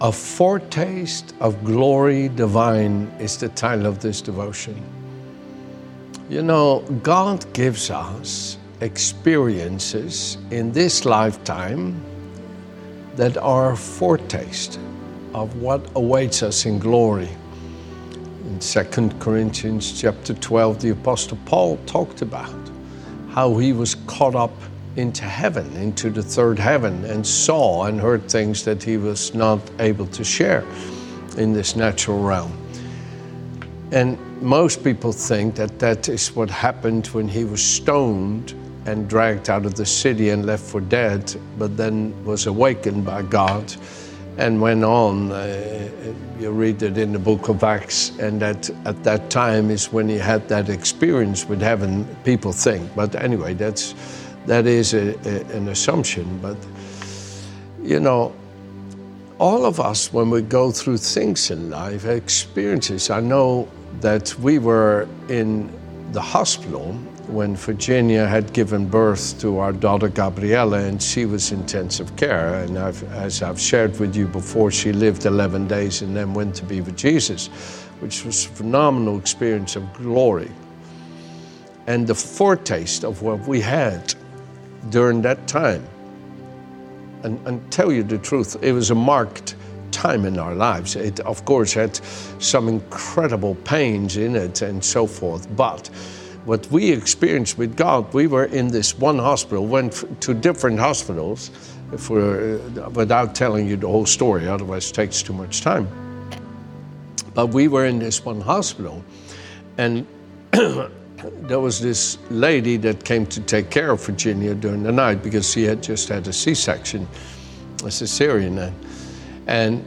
A foretaste of glory divine is the title of this devotion. You know, God gives us experiences in this lifetime that are a foretaste of what awaits us in glory. In 2 Corinthians chapter 12, the Apostle Paul talked about how he was caught up into heaven, into the third heaven, and saw and heard things that he was not able to share in this natural realm. And most people think that that is what happened when he was stoned and dragged out of the city and left for dead, but then was awakened by God and went on. Uh, you read it in the book of Acts, and that at that time is when he had that experience with heaven, people think. But anyway, that's that is a, a, an assumption. But, you know, all of us, when we go through things in life, experiences, I know that we were in the hospital when Virginia had given birth to our daughter Gabriella, and she was in intensive care. And I've, as I've shared with you before, she lived 11 days and then went to be with Jesus, which was a phenomenal experience of glory. And the foretaste of what we had during that time. And, and tell you the truth, it was a marked time in our lives. It, of course, had some incredible pains in it and so forth. But what we experienced with God, we were in this one hospital, went to different hospitals, for, uh, without telling you the whole story, otherwise, it takes too much time. But we were in this one hospital, and there was this lady that came to take care of Virginia during the night because she had just had a C-section, a cesarean, and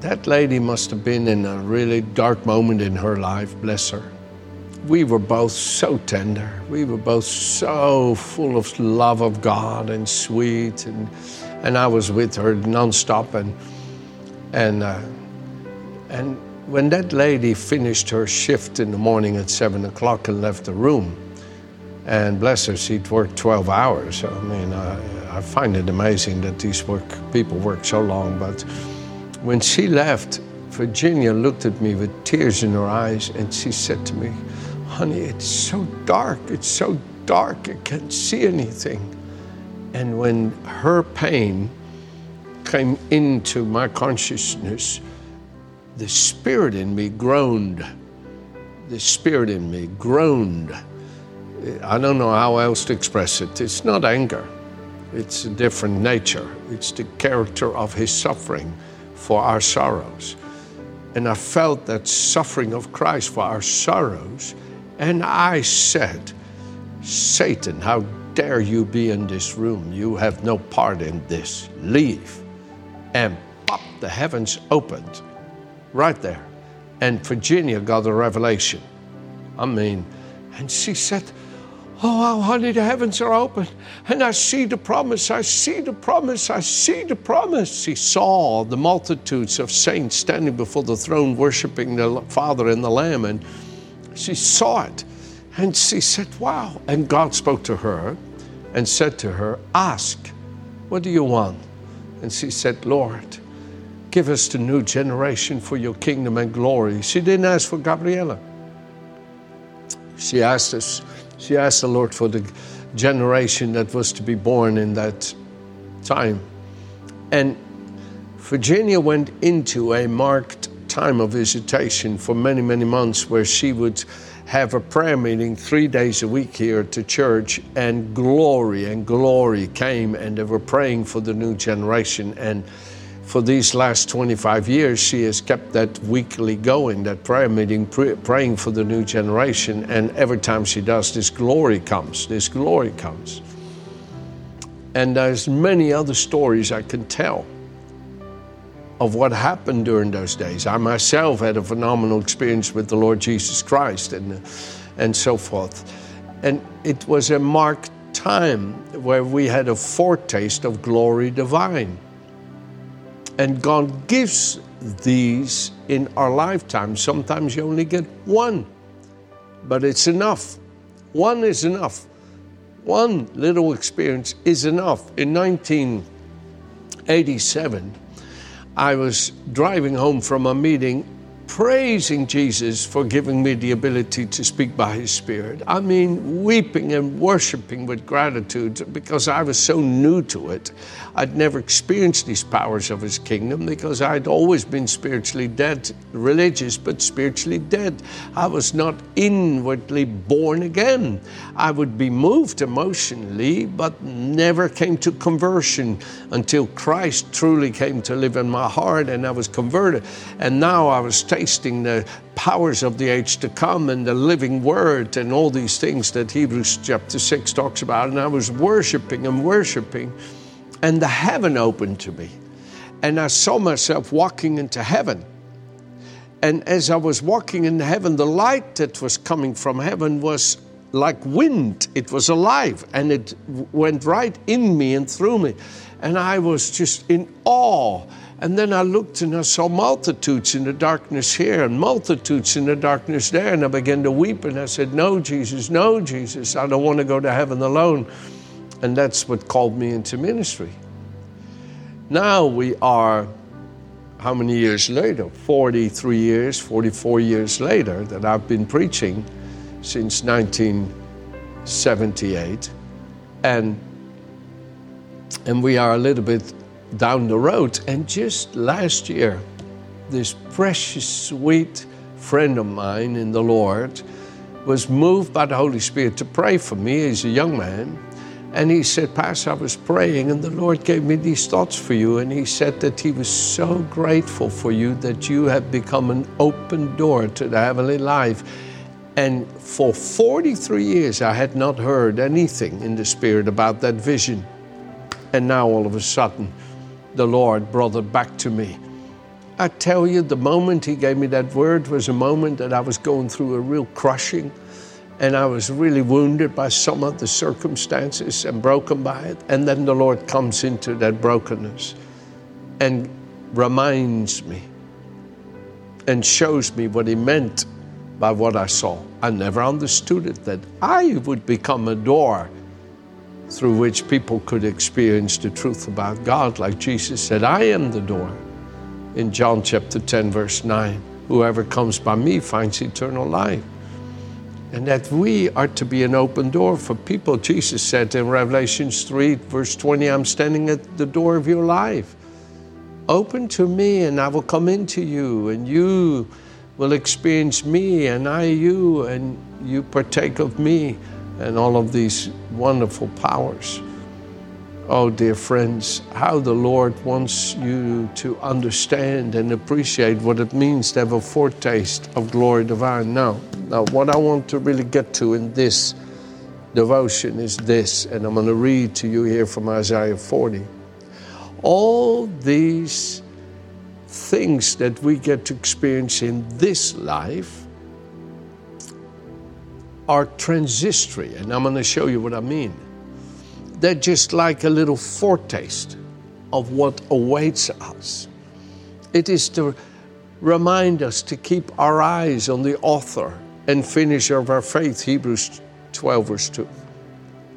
that lady must have been in a really dark moment in her life. Bless her. We were both so tender. We were both so full of love of God and sweet, and and I was with her nonstop, and and uh, and when that lady finished her shift in the morning at seven o'clock and left the room, and bless her, she'd worked 12 hours. I mean, I, I find it amazing that these work, people work so long. But when she left, Virginia looked at me with tears in her eyes and she said to me, Honey, it's so dark. It's so dark. I can't see anything. And when her pain came into my consciousness, the spirit in me groaned. The spirit in me groaned. I don't know how else to express it. It's not anger, it's a different nature. It's the character of his suffering for our sorrows. And I felt that suffering of Christ for our sorrows. And I said, Satan, how dare you be in this room? You have no part in this. Leave. And pop, the heavens opened right there. And Virginia got a revelation. I mean, and she said, Oh, honey, the heavens are open. And I see the promise. I see the promise. I see the promise. She saw the multitudes of saints standing before the throne, worshiping the Father and the Lamb. And she saw it. And she said, Wow. And God spoke to her and said to her, Ask, what do you want? And she said, Lord, Give us the new generation for your kingdom and glory. She didn't ask for Gabriella. She asked us, she asked the Lord for the generation that was to be born in that time. And Virginia went into a marked time of visitation for many, many months where she would have a prayer meeting three days a week here at the church, and glory and glory came, and they were praying for the new generation. And for these last 25 years, she has kept that weekly going, that prayer meeting, pray, praying for the new generation. And every time she does, this glory comes, this glory comes. And there's many other stories I can tell. of what happened during those days. I myself had a phenomenal experience with the Lord Jesus Christ and, and so forth. And it was a marked time where we had a foretaste of glory divine. And God gives these in our lifetime. Sometimes you only get one, but it's enough. One is enough. One little experience is enough. In 1987, I was driving home from a meeting praising Jesus for giving me the ability to speak by His Spirit. I mean, weeping and worshiping with gratitude because I was so new to it. I'd never experienced these powers of His kingdom because I'd always been spiritually dead, religious, but spiritually dead. I was not inwardly born again. I would be moved emotionally, but never came to conversion until Christ truly came to live in my heart and I was converted. And now I was tasting the powers of the age to come and the living word and all these things that Hebrews chapter 6 talks about. And I was worshiping and worshiping, and the heaven opened to me. And I saw myself walking into heaven. And as I was walking in heaven, the light that was coming from heaven was like wind. It was alive and it went right in me and through me. And I was just in awe and then I looked and I saw multitudes in the darkness here and multitudes in the darkness there. And I began to weep and I said, No, Jesus, no, Jesus, I don't want to go to heaven alone. And that's what called me into ministry. Now we are, how many years later? 43 years, 44 years later that I've been preaching since 1978. And, and we are a little bit down the road. And just last year, this precious, sweet friend of mine in the Lord was moved by the Holy Spirit to pray for me. He's a young man. And he said, Pastor, I was praying, and the Lord gave me these thoughts for you. And he said that he was so grateful for you that you have become an open door to the heavenly life. And for 43 years, I had not heard anything in the Spirit about that vision. And now all of a sudden, the Lord brought it back to me. I tell you, the moment He gave me that word was a moment that I was going through a real crushing and I was really wounded by some of the circumstances and broken by it. And then the Lord comes into that brokenness and reminds me and shows me what He meant by what I saw. I never understood it that I would become a door through which people could experience the truth about God, like Jesus said, I am the door. In John chapter 10, verse 9, whoever comes by me finds eternal life. And that we are to be an open door for people. Jesus said in Revelations 3, verse 20, I'm standing at the door of your life. Open to me, and I will come into you, and you will experience me, and I you, and you partake of me and all of these wonderful powers. Oh, dear friends, how the Lord wants you to understand and appreciate what it means to have a foretaste of glory divine. Now, now, what I want to really get to in this devotion is this, and I'm going to read to you here from Isaiah 40. All these things that we get to experience in this life are transitory, and I'm going to show you what I mean. They're just like a little foretaste of what awaits us. It is to remind us to keep our eyes on the author and finisher of our faith, Hebrews 12, verse 2,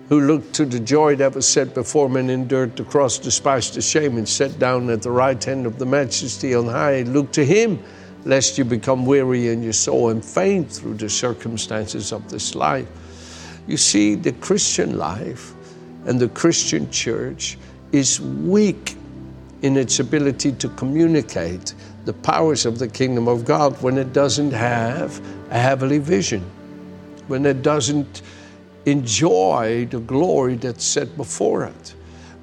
who looked to the joy that was set before him and endured the cross, despised the shame, and sat down at the right hand of the majesty on high. Look to him lest you become weary in your soul and faint through the circumstances of this life. You see, the Christian life and the Christian church is weak in its ability to communicate the powers of the kingdom of God when it doesn't have a heavenly vision, when it doesn't enjoy the glory that's set before it.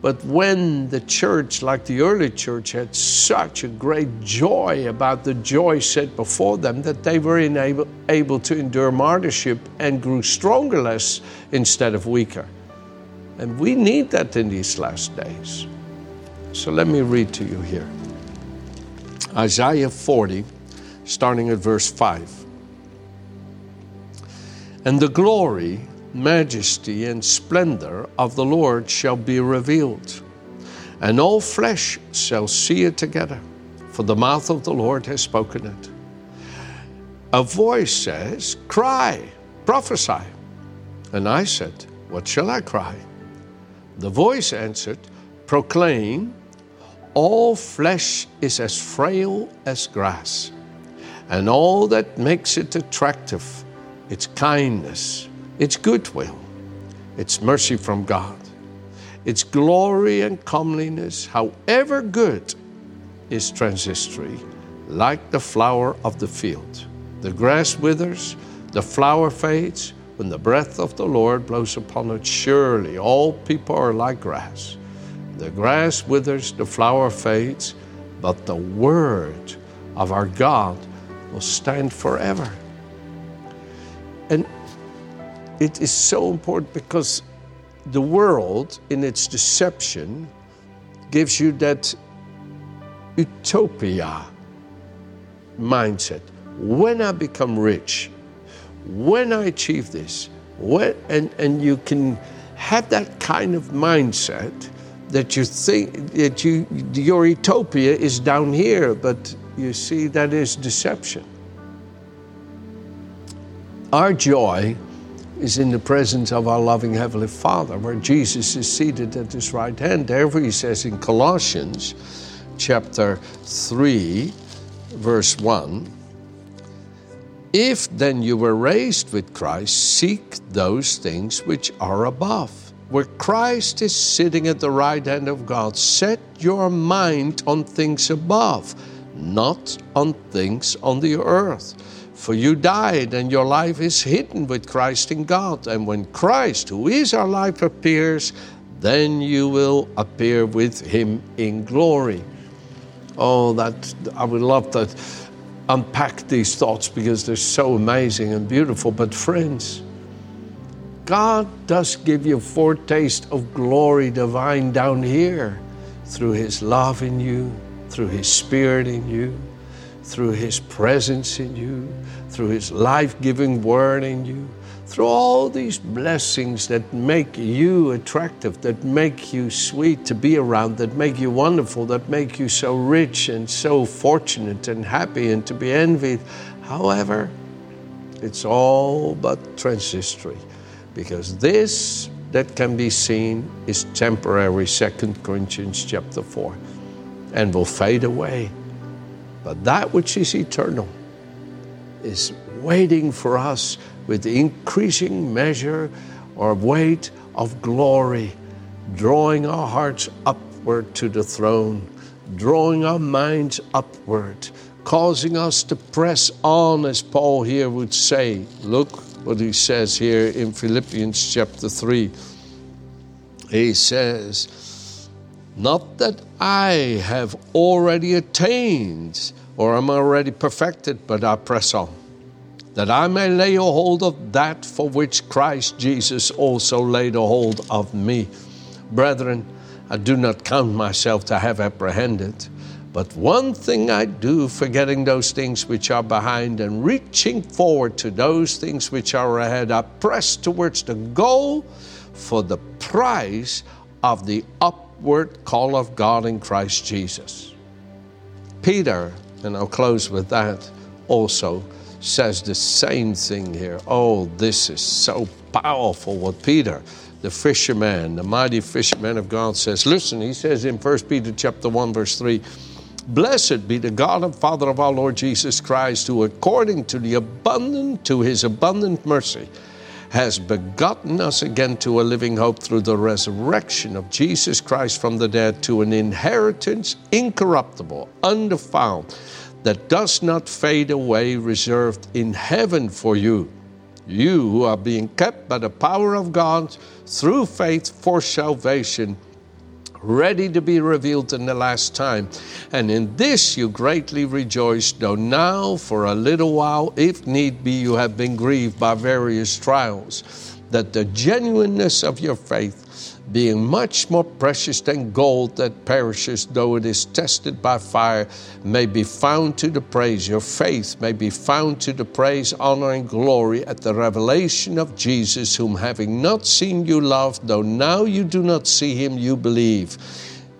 But when the church, like the early church, had such a great joy about the joy set before them that they were able, able to endure martyrship and grew stronger less instead of weaker. And we need that in these last days. So let me read to you here. Isaiah 40, starting at verse 5. And the glory, majesty, and splendor of the Lord shall be revealed, and all flesh shall see it together, for the mouth of the Lord has spoken it. A voice says, Cry, prophesy. And I said, What shall I cry? The voice answered, Proclaim, all flesh is as frail as grass, and all that makes it attractive its kindness, its goodwill, its mercy from God, its glory and comeliness, however good, is transitory, like the flower of the field. The grass withers, the flower fades, when the breath of the Lord blows upon it. Surely all people are like grass. The grass withers, the flower fades, but the word of our God will stand forever. And it is so important because the world, in its deception, gives you that utopia mindset. When I become rich, when I achieve this, when, and, and you can have that kind of mindset that you think that you, your utopia is down here, but you see that is deception. Our joy is in the presence of our loving Heavenly Father, where Jesus is seated at his right hand. Therefore, he says in Colossians chapter 3, verse 1 If then you were raised with Christ, seek those things which are above, where Christ is sitting at the right hand of God. Set your mind on things above, not on things on the earth. For you died, and your life is hidden with Christ in God. And when Christ, who is our life, appears, then you will appear with him in glory. Oh, that I would love to unpack these thoughts because they're so amazing and beautiful. But, friends, God does give you a foretaste of glory divine down here through His love in you, through His Spirit in you through His presence in you, through His life giving word in you, through all these blessings that make you attractive, that make you sweet to be around, that make you wonderful, that make you so rich and so fortunate and happy and to be envied. However, it's all but transitory because this that can be seen is temporary, 2 Corinthians chapter 4, and will fade away. But that which is eternal is waiting for us with the increasing measure or weight of glory, drawing our hearts upward to the throne, drawing our minds upward, causing us to press on, as Paul here would say. Look what he says here in Philippians chapter 3. He says, Not that I have already attained or am already perfected, but I press on, that I may lay a hold of that for which Christ Jesus also laid a hold of me. Brethren, I do not count myself to have apprehended. But one thing I do, forgetting those things which are behind and reaching forward to those things which are ahead, I press towards the goal for the prize of the upward call of God in Christ Jesus. Peter and I'll close with that, also says the same thing here. Oh, this is so powerful what Peter, the fisherman, the mighty fisherman of God says. Listen, he says in 1 Peter chapter 1, verse 3, Blessed be the God and Father of our Lord Jesus Christ, who according to the abundant, to his abundant mercy, has begotten us again to a living hope through the resurrection of Jesus Christ from the dead to an inheritance incorruptible, undefiled, that does not fade away, reserved in heaven for you. You who are being kept by the power of God through faith for salvation ready to be revealed in the last time. And in this you greatly rejoice, though now for a little while, if need be, you have been grieved by various trials, that the genuineness of your faith, being much more precious than gold that perishes, though it is tested by fire, may be found to the praise. Your faith may be found to the praise, honor, and glory at the revelation of Jesus, whom having not seen you love, though now you do not see him, you believe.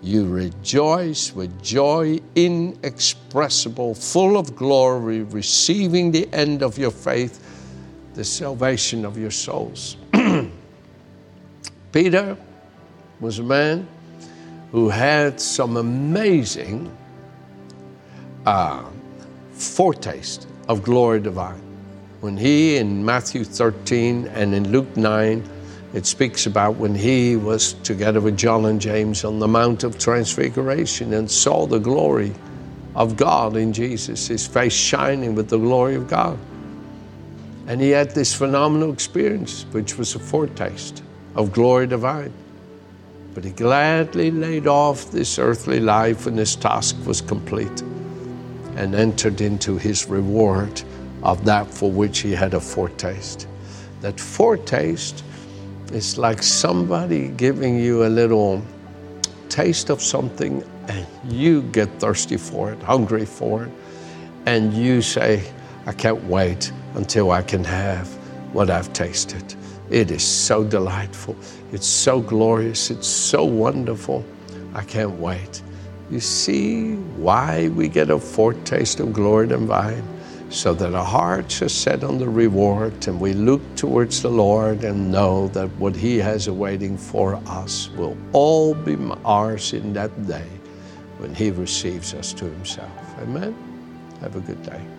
You rejoice with joy inexpressible, full of glory, receiving the end of your faith, the salvation of your souls. Peter was a man who had some amazing uh, foretaste of glory divine. When he, in Matthew 13 and in Luke 9, it speaks about when he was together with John and James on the Mount of Transfiguration and saw the glory of God in Jesus, his face shining with the glory of God. And he had this phenomenal experience, which was a foretaste of glory divine. But he gladly laid off this earthly life when his task was complete and entered into his reward of that for which he had a foretaste. That foretaste is like somebody giving you a little taste of something and you get thirsty for it, hungry for it, and you say, I can't wait until I can have what I've tasted. It is so delightful. It's so glorious. It's so wonderful. I can't wait. You see why we get a foretaste of glory divine? So that our hearts are set on the reward and we look towards the Lord and know that what He has awaiting for us will all be ours in that day when He receives us to Himself. Amen. Have a good day.